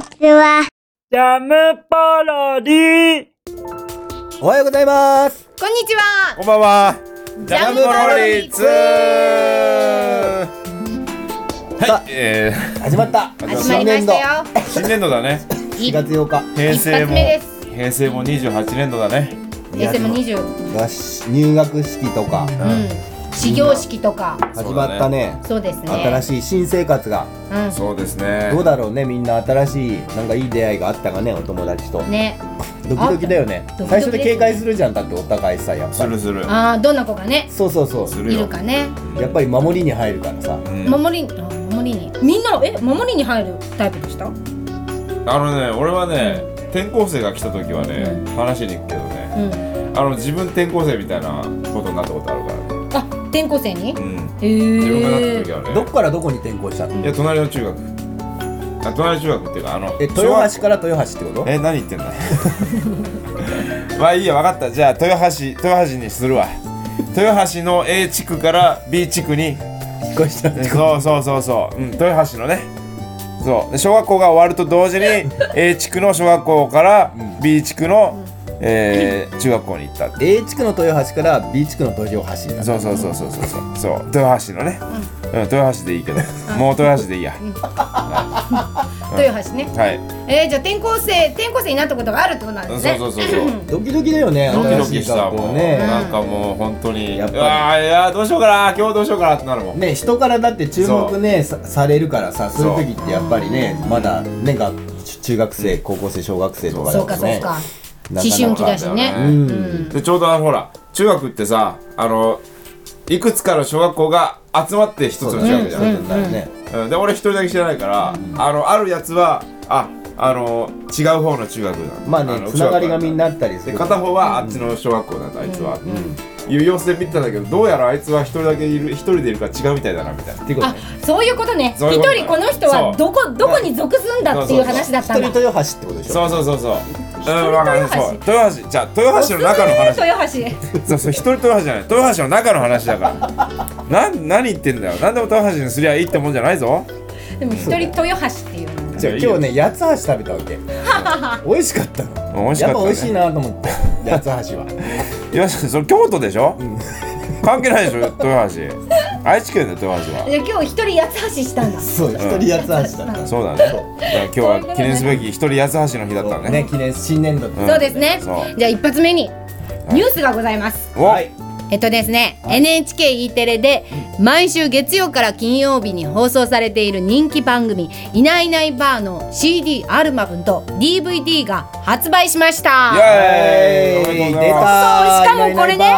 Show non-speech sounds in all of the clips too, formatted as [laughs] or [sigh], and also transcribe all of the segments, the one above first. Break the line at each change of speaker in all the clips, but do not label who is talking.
ちは。
ジャムパロディ
おはようございます。
こんにちは。
こんばんは。
ジャムパロディ
ツはい、え
始まった。
始まりましたよ。
ー、新年度だね。
4月8日
一
平成も
発目です。
平成も28年度だね。
平成も20
がし入学式とか。
うん始業式とか。
始まったね。
そうですね。
新しい新生活が。
うん。
そうですね。
どうだろうねみんな新しいなんかいい出会いがあったかねお友達と。
ね。
ドキドキだよね。
ドキドキ
最初で警戒するじゃんだってお互いさやっぱり。
するする。
ああどんな子がね？
そうそうそう。
するよ。
いる。かね。
やっぱり守りに入るからさ。
うん。
守り守りに。みんなえ守りに入るタイプでした？
あのね、俺はね、転校生が来た時はね、話しに行くけど
う
ね、
ん。
あの自分転校生みたいなことになったことあるから
転校生に？
うん。
へ
自分がなった
え
時はね。
どっからどこに転校したの？
いや隣の中学。あ隣の中学っていうかあの
え豊橋から豊橋ってこと？
え何言ってんだ [laughs] まあいいや分かった。じゃあ豊橋豊橋にするわ。豊橋の A 地区から B 地区に。
引っ越した。
そうそうそうそう、うん、豊橋のね。そう。で小学校が終わると同時に [laughs] A 地区の小学校から B 地区の、えー中学校に行ったって。
A 地区の豊橋から B 地区の豊橋だ
そうそうそうそうそうそうそう。豊橋のね、うん、豊橋でいいけど。もう豊橋でいいや。[laughs]
豊橋ね。
はい。
えーじゃあ転校生転校生になったことがあるってことなんですね。
そうそうそうそう。
ドキドキだよね
ドキドキ
新し
たもう、
学校ね。
なんかもう本当に
やっぱ
いやどうしようかな今日どうしようかなってなるもん、
ね人からだって注目ねさされるからさそう。いう時ってやっぱりねまだねが中学生高校生小学生とかだ
そう
とね。
かそうか
なかなか
思春期だしね。
う
うん。
でちょうどあのほら中学ってさあのいくつかの小学校が集まって一つの中学じゃ
なるね。
うんで俺一人だけ知らないから、あのあるやつはああの違う方の中学なの。
まあ
あの
ねつながりがみんなあったりす
で
る
片方はあっちの小学校なんだ、あいつは、いう様子で見てたんだけどどうやらあいつは一人だけいる一人でいるから違うみたいだなみたいな。
あ
っていうことね。
そういうことね。一人この人はどこどこに属すんだっていう話だっ
一
たんだ。
人豊橋ってことでしょ。
そうそうそうそううん
人
わかる
豊橋。
そう。豊橋じゃあ豊橋。の中の話
豊橋。
そうそう一人豊橋じゃない。豊橋の中の話だから。なん何言ってんだよ。何でも豊橋にすりゃいいってもんじゃないぞ。
でも一人豊橋っていうの
じゃあ今日ね八つ橋食べたわけ。[laughs] 美味しかったの。
美味しかった、ね、
やっぱ美味しいなと思って。八つ橋は。い
やそれ京都でしょ、関係ないでしょ豊橋愛知県だよ豊橋は。
で今日一人八つ橋したんだ。
そう一人八つ橋だった。
そうだね。だから今日は記念すべき一人八つ橋の日だったね。
ね記念新年度
うん
そうですね。じゃあ一発目にニュースがございます。
お、
はい
えっとですね、NHKE テレで毎週月曜から金曜日に放送されている人気番組「いないいないばあ」の CD アルバムと DVD が発売しまし
イ
た
エーイ。おめでとうございます。
そうしかもこれね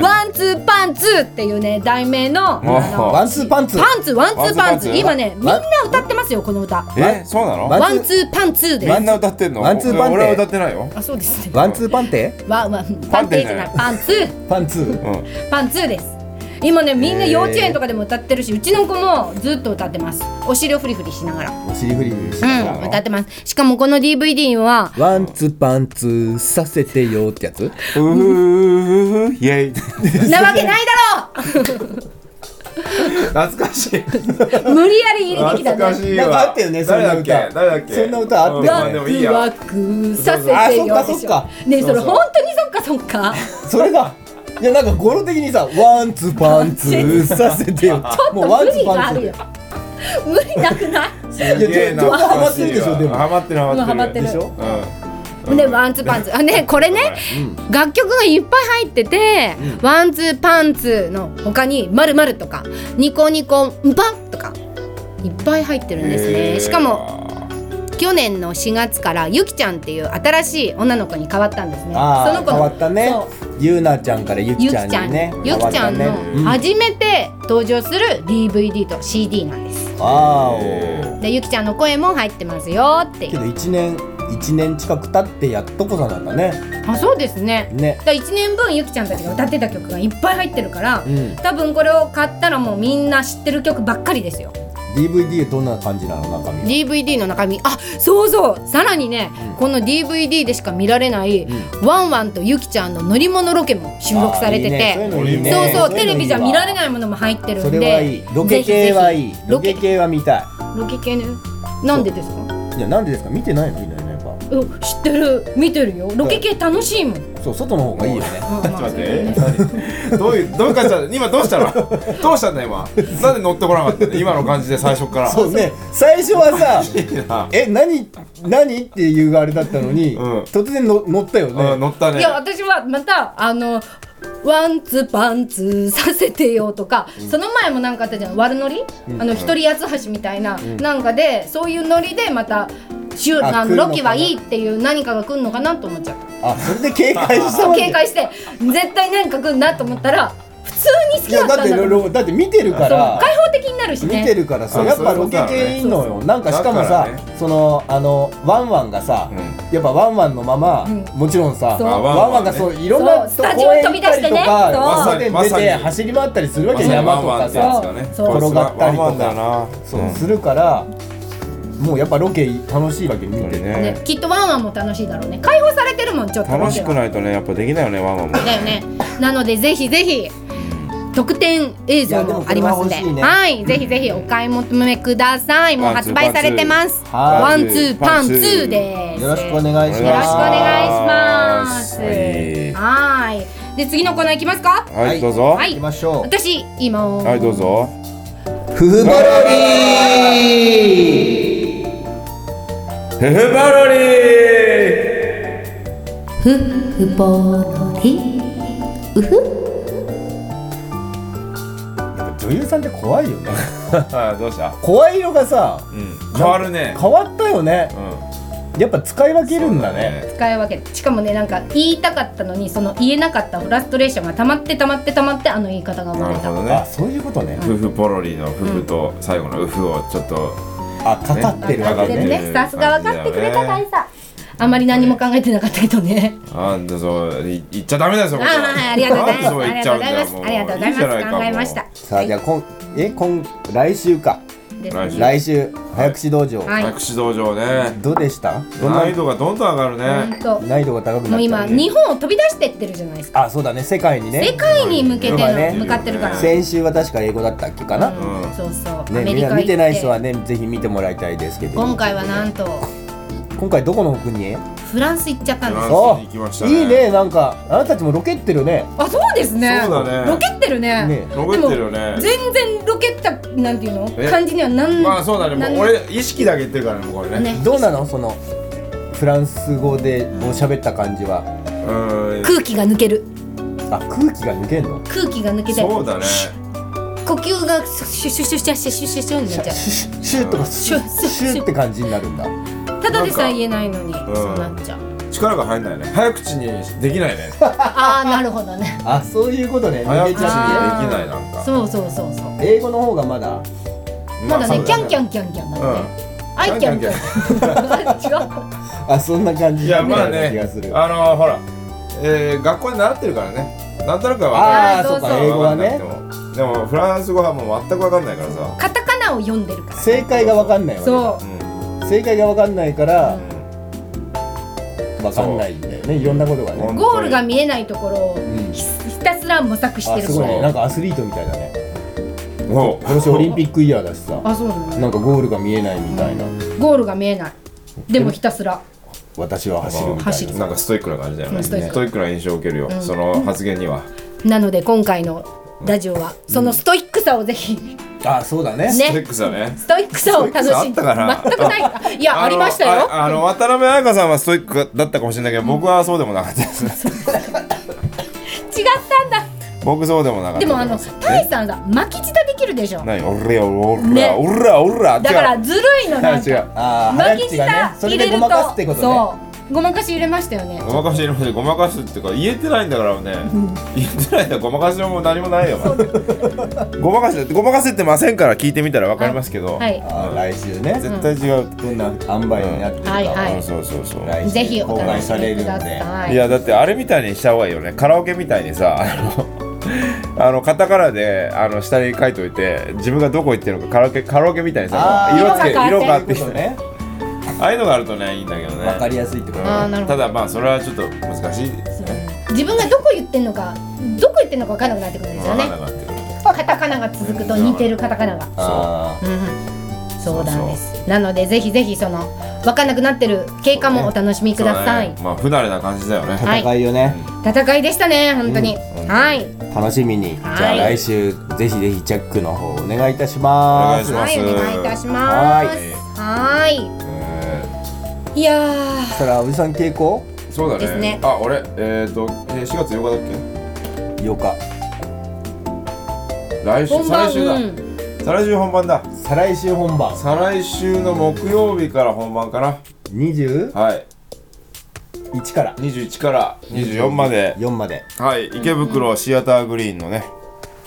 ワンツーパンツーっていうね題名の
ワンツーパンツ。
パンツワンツーパンツ。
ワンツーパンツ。
今ねみんな歌ってますよこの歌。
え？そうなの？
ワン
ツーパンツーです。
みんな歌ってんの？
ワンツーパン
俺は歌ってないよ。
あそうです。ね
ワンツーパンテ？
ワンワンパンテーじゃない。パンツー
パンツー。
うん。
パンツーです。今ねみんな幼稚園とかでも歌ってるしうちの子もずっと歌ってます。お尻をフリフリしながら。
お尻フリフリして
うん歌ってます。しかもこの DVD は
ワンツーパンツーさせてよってやつ？
うーイエイ。
なわけないだ [laughs]
懐かしい。
ろう無理やり入れてきた
懐か
ね
しいわ。
なんかあったよねそんな歌。
誰だっけ？誰だっけ？
そんな歌あったよね。
ワクワクさせてよ。でしょ
かそっか。
ねえそれ本当にそっかそっか。
それだいやなんか語呂的にさワンツーパンツーさせてよ。もうワン
無
ツーパンツー
理があるよ。無理なくない？
すげえ
いやちょっとハマってるでしょでも。
ハマってるハマってる。
ハマってる
でしょ？
うん。
でワンツーパンツ。あねこれね楽曲がいっぱい入ってて、ワンツーパンツの他にまるまるとかニコニコンパとかいっぱい入ってるんですね。しかも去年の4月からゆきちゃんっていう新しい女の子に変わったんですね。
ああ変わったね。
そう。
ゆうなちゃんからゆき
ゆ
ちゃんにね
ゆきちゃんの初めて登場する DVD と CD なんです。
あー。
でゆきちゃんの声も入ってますよってい
けど
う
1年一年近く経ってやっとこそなんだね。
あそうですね。
ね。
だから1年分ゆきちゃんたちが歌ってた曲がいっぱい入ってるから、
うん。
多分これを買ったらもうみんな知ってる曲ばっかりですよ
DVD どんな感じなの中身？は
DVD の中身。あそうそう。さらにね、この DVD でしか見られない、ワンワンとゆきちゃんの乗り物ロケも収録されてて。
あーいいね。そういうのいいね。
そうそうテレビじゃ見られ
い
ないものも入ってるんで。
それはいい。ロケ系はいいロケ系は見たい。
ロケ系ね。なんでですか？
いやなんでですか？見てないの？いな。いねやっぱ
うん知ってる。見てるよ。ロケ系楽しいもん。
そう外の方がいいよね。
ちょっ
ちょっと待って。どういうどういう感じだ今どうしたの？どうしたんだ今？なんで乗ってこなかったの？今の感じで最初から。
そうね。最初はさえ何何？っていうあれだったのに、
うん。
突然の乗ったよ
うん
ね
乗ったね。
いや私はまたあのワンツーパンツさせてよとか、その前もなんかあったじゃん。悪ノリ、あの一人八つ橋みたいな、なんかでそういうノリでまたシュあのロケはいいっていう何かが来るのかなと思っちゃう
あそれで警戒したわけ？
警戒して。絶対何か来るなと思ったら普通に好き
だって
だったんだと思う。
ロだって見てるから。
開放的になるしね。
見てるからさ
あ
やっぱロケ系いいのよ。なんかしかもさそのあのワンワンがさ、
う
やっぱワンワンのまま、
うん。
もちろんさワンワンがそういろんな
スタジオに飛び出してね。
公園行ったりとか
そう
外に。出て走り回ったりするわけ山とか
ワンワンってや
さ転がったりとか。
ワンワンだよな。
そう、
ん
するからもうやっぱロケ楽しいわけ見て
ね
ね、きっとワンワンも楽しいだろうね。開放されてるもんちょっと。
楽しく
い
ないとねやっぱできないよねワンワンも。
だよね。なのでぜひぜひ特典映像もありますんで。
はいね。
はい。ぜひぜひお買い求めください。もう発売されてます。
はい
ワンツーパンツーです。
よろしくお願いします。
よろしくお願いします。
はい。
はいで次のコーナーいきますか？
はいどうぞ。
は
行きましょう。
私今
はいどうぞ。
夫婦ボロリ
ヘヘバロリ
ふふぼのり。うふ？
やっぱ女優さんって怖いよね。
ー [laughs] どうした？
声色がさ
うん。変わるね。
変わったよね。
うん。
やっぱ使い分けるんだね。
使い分けしかもねなんか言いたかったのにその言えなかったフラストレーションが溜まって溜まって溜まってあの言い方が生まれた。
あ
なるほどね。
そういうことね。
夫婦ポロリの夫婦と最後のウフをちょっと
あかかってるわけね。
ね。さすが分かってくれた大佐あんまり何も考えてなかったけどね。
あんたそうい言っちゃダメだよそこ
あはいありがとうございます。
なんでそう言っちゃうんだよも
ありがとうございます。考えました。
も
さあじゃあ今え今来週か
来週。
来週。早口道場。
はい。
薬師道場ね。
どうでした？
難易度がどんどん上がるね。
難易度が高くなった
もう今日本を飛び出してってるじゃないですか。
あそうだね。世界にね。
世界に向けて
ね。
の向かってるから。
先週は確か英語だったっけかな、
うん。そうそう。
ね、見てない人は
て
ねぜひ見てもらいたいですけど。
今回はなんと。
今回どこの国へ？
フランス行っちゃったんです。
フランスに行きましたね。
いいねなんかあなたたちもロケってるね。
あそうですね。
そうだね。
ロケってるね。
ね。
ロケってるよね
全然ロケったなんていうの？
え？
感じにはなん
まあそうだね。
なん
もう俺意識だけ言ってるからねもうこれね。
ね。
どうなの？そのフランス語でもう喋った感じは。
うん。
空気が抜ける。
あ空気が抜けんの？
空気が抜けて
そうだね。
呼吸がシュシュシュシュシュシュシュシュになっちゃ
シュシュッとかシュッ
シュッ
シュッって感じになるんだ
うただでさえ言えないのに。そうなっちゃう。
力が入んないね。早口にできないね。
ああなるほどね。[laughs]
あそういうことね。
早口にできないなんか。
そうそうそうそう。
う英語の方がまだ
まだねキャンキ
ン
ャンキャンキャンだね
うん。
アイキャンキャン。違う [laughs]
あそんな感じ
いやまあね
がする。
あのほらえー学校で習ってるからね。なんとなくは分か
ああ
そう
か英語はね。
でもフランス語はもう全く分かんないからさ。
カタカナを読んでるから
正解が分かんないわけだ。
そう。
うん
正解が分かんないから
うん。
分かんないんだよね。いろんなことがね。
ゴールが見えないところを
ん。
ひひたすら模索してる。
あすごい。ねなんかアスリートみたいだね。
も
今年オリンピックイヤーだしさ。
あそうなの
なんかゴールが見えないみたいな。
ゴールが見えない。でもひたすら。
私は走るみた
走る。
いな
なんかストイックな感じだよね。
うんストイック。
ストイックな印象を受けるよ。その発言には。
なので今回のラジオはそのストイックさをぜひ
あそうだね。
ストイ
ね
ックさね。
ストイックさを楽しん
ストイックさあったかな。
全くないか。いやありましたよ。
ああの渡辺彩香さんはストイックだったかもしれないけど僕はそうでもなかった。で [laughs] す
違ったんだ。
僕そうでもなかった。
でもあのタイさんさ巻き舌できるでしょ。
何？おらおら
ね
おらおら。
だからずるいのなん
違う。
か
ああ早
巻き舌
それ
入れると
でごまかすってことね。
そうごまかし入れましたよね。
ごまかし入れましてごまかすっていうか言えてないんだからね。言えてないんだごまかしも何もないよ。ごまかしごまかせてませんから聞いてみたらわかりますけど。
はい。
あ来週ね。
絶対違う
どんな塩梅になってるか
は。いはい
そうそうそう。
来週
ぜひお
公開されるんで。
い
いやだってあれみたいにした方がいいよね。カラオケみたいにさあの [laughs] あのカタカナであの下に書いといて自分がどこ行ってるのかカラオケカラオケみたいにさ色つけ
色が変
色変わ
わっ
っててきて
ね [laughs]
ああいうのがあるとねいいんだけどね。
わかりやすいってこと。
うん。
あーなるほど。
ただまあそれはちょっと難しい。ですね
自分がどこ言ってんのかどこ言ってんのか分からなくなってくるんですよね。
分かんなくなってくる。
カタカナが続くと似てるカタカナが。
あ
う。んそうなんです。なのでぜひぜひその分かんなくなってる経過もお楽しみください、
そうね。まあ不慣れな感じだよね。
はい。
戦いをね、
戦いでしたね本当に、はい。
楽しみに、
はい。
じゃあ来週ぜひぜひチェックの方お願いいたします。
お願いします。
はいお願いいたします。はい。
え
いや
そしたらおじさん稽古
ーそうだね。
ですね。
あ俺えっ、ー、と、えー、4月8日だっ
8日。
け来週
ー本番。
再来週だ、
うん。
再来週本番だ。
再来週本番。
再来週の木曜日から本番かな。
21
はい。
から。
21から24まで。
4まで。
はい。池袋シアターグリーンのね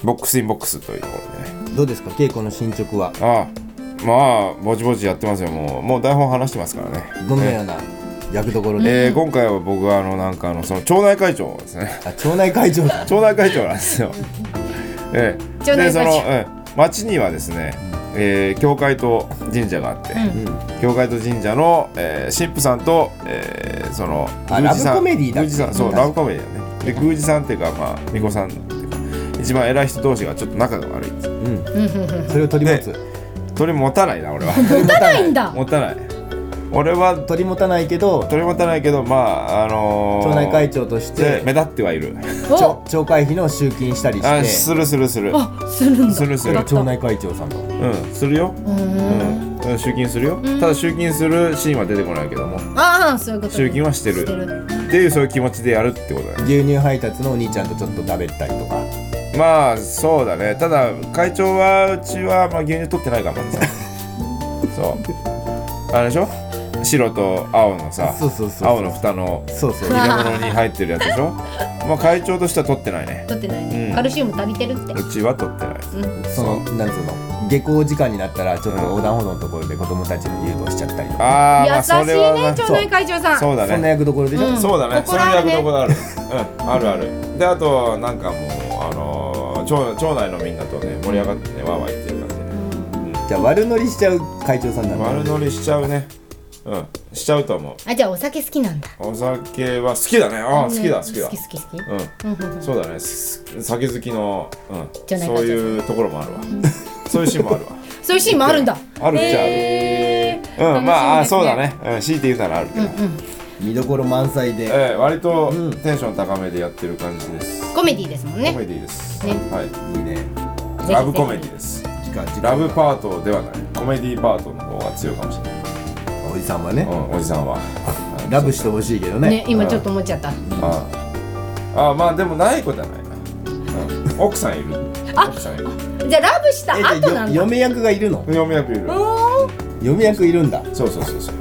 ボックスインボックスというところでね。
どうですか？稽古の進捗は。
ああまあぼちぼちやってますよ。もうもう台本話してますからね。
どのような役どころで、
えー、今回は僕はあのなんかあのその町内会長ですね。
あ町内会長だ。[laughs]
町内会長なんですよ。[laughs] ええ、
町内会長。
でその、ええ、町にはですね、えー、教会と神社があって、教会と神社の、えー、神父さんと、えー、その
あ
宮司さん
ラブコメディだっけ？
宮司さん。そう
うん。
ラブコメディだね。で宮司さんっていうかまあ巫女さんっていうか一番偉い人同士がちょっと仲が悪い
うん。それを取り持つ
取り持たないな俺は。
持た
ないんだ。
持たない。俺は
取り持たないけど
取り持たないけどまああのー、
町内会長とし
で
て
目立ってはいる。
町会費の集金したりして。
あするするする。
あするんだ。
するする。
町内会長さんと。
うんするよ。
うー。ん
うん、集金するよ、ただ集金するシーンは出てこないけども。
ああそういうこと
集金はしてる。
してる。
っていうそういう気持ちでやるってことだよ。
牛乳配達のお兄ちゃんとちょっと食べたりとか
まあそうだね。ただ会長はうちは、まあ、牛乳取ってないからまださ。[laughs] そう。あれでしょ？白と青のさ
そうそうそう
青の蓋の
そうそう。
入れ物に入ってるやつでしょ？まあ会長としては取ってないね。
取ってないね、
うん。
カルシウム足りてるって。
うちは取ってない。
そのなんつうの？下校時間になったらちょっと横断歩道のところで子供たちに誘導しちゃったりとか。
ああまあ
優しい
それはな
ね町内会長さん。
そうだ
そんな
ね
役どころでしょ、
うん。
そうだね。そういう役どころある。うん。あるある。であとなんかもうあのー町町内のみんなとね盛り上がってねわーわー言ってる感じで。ね
じゃあ悪乗りしちゃう会長さんなんだ。
悪乗りしちゃうね。うん。しちゃうと思う。
あじゃあお酒好きなんだ。
お酒は好きだね。ああ好きだ好きだ。
好き好き好き。
うん。そうだね。す酒好きのうん。そういうところもあるわ。そういうシーンもあるわ。[laughs]
そういうシーンもあるんだ。
あるっちゃある
へー。
うん。まああ
楽しみですね。
そうだね。うん。強いて言うならあるけど
見どころ満載で、
ええ割と
うん。
テンション高めでやってる感じです。
コメディですもんね。
コメディです。
ね。
はい。
いいね。
ラブコメディです。ラブパートではない。コメディパートの方が強いかもしれない。
おじさんはね、
うんおじさんは。[laughs]
ラブしてほしいけどね。
ね今ちょっと思っちゃった。
あああまあでもないことはない。な、うん、奥さんいる？奥さんいる。
じゃあラブした後なんだ。
よ嫁役がいるの？
嫁役いる。
嫁役いるんだ。
そうそうそうそう、
うん
うん、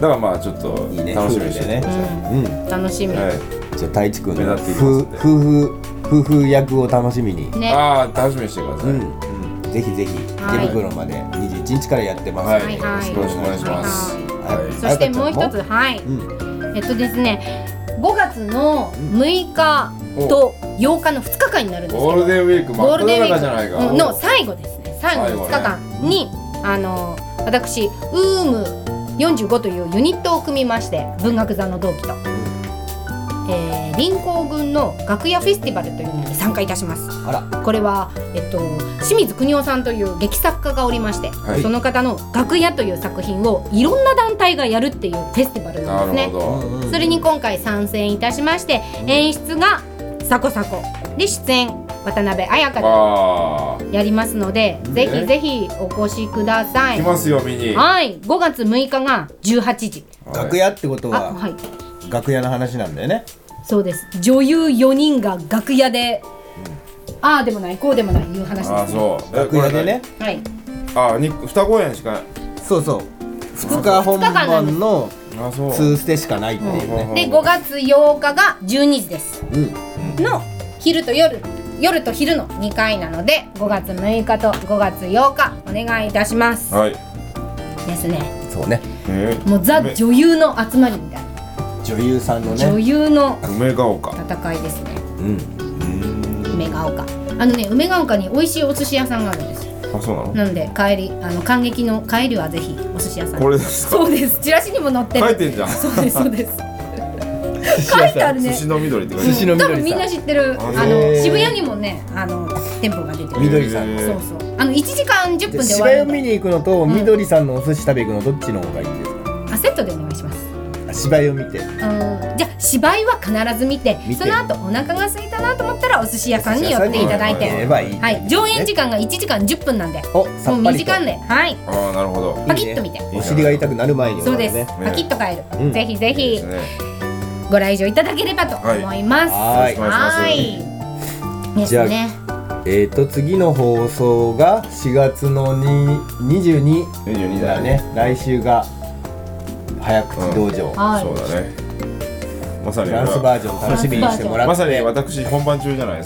だからまあちょっと
いいね。
楽しみにしてて。ください、
うん。
楽しみ。
はい。
じゃあ太一くんの夫婦夫婦役を楽しみに、
ね。
ああ楽しみにしてください、
うん。ぜひぜひ
はい。
池袋まで21日からやってます。
はい、
ので、
はいはい。
よろしくお願いします。
はい。
はい。
そしてもう一つはい。
うん。
えっとですね5月の6日と8日の2日間になるんですけど。
ゴールデンウィーク
ゴールデンウィ
中じゃないか。
ークの最後ですね。最後の2日間に、あの私ウーム45というユニットを組みまして文学座の同期と、えー、臨港軍の楽屋フェスティバルというのに参加いたします。
あら。
これは、えっと、清水邦夫さんという劇作家がおりまして、
はい。
その方の「楽屋」という作品をいろんな団体がやるっていうフェスティバルな
なん
ですね。それに今回参戦いたしまして演出がサコサコで出演渡辺彩香で
ああ、
やりますので、ぜひぜひお越しください。
来ますよ見に。
はい、5月6日が18時。
楽屋ってこと
あ、
は
はい、
楽屋の話なんだよね
そうです。女優4人が楽屋で、ああでもない、こうでもないいう話です、ね。
ああそう。え
楽屋でね。
はい。
ああに二公演しかない。
そうそう2日本番の
あそう。
2ステしかないっていうね
で、5月8日が12時です。
うん
の昼と夜、夜と昼の2回なので、5月6日と5月8日お願いいたします。
はい。
ですね。
そうね
え
もうザ
梅
女優の集まりみたいな。
女優さんの
女
ね
優の
ー、梅ヶ丘。
戦いですね。
うん
梅ヶ丘。あのね、梅ヶ丘に美味しいお寿司屋さんがあるんですよ。
あそうなの？
なので帰りあの感激の帰りはぜひお寿司屋さん
これですか？
そうですチラシにも載ってる
書いてんじゃん。
そうですそうです書いてあるね。
寿司の緑って書いて
寿司の
多分みんなん知ってるあ
へ
の
ー
渋谷にもねあの店舗が出てる。
緑さん。
そうそう。あの1時間10分で終
芝
わるんで
居を見に行くのと、みどりさんのお寿司食べ行くのどっちの方がいいですか？
あセットでお願いします。
あ芝居を見て。
うん。じゃあ芝居は必ず見て
見て。
その後お腹が空いたなと思ったらお寿司屋さんに寄っていただいて。
ばいい
はい。上演時間が1時間10分なんで。
おさ
もう
っぱりと。
短いんで。はい。
ああなるほど。
パキッと見て。
お尻が痛くなる前に
そうです。
ね
パキッと帰る。
うん。
ぜひぜひご来場いただければと思います。
はい。
はい。です
じゃあ
ね
えーと次の放送が4月のに22
22
だね。来週が早口道場、
はい。
そうだね。まさに
フランスバージョン楽しみにしてもらって。
まさに私本番中じゃないですか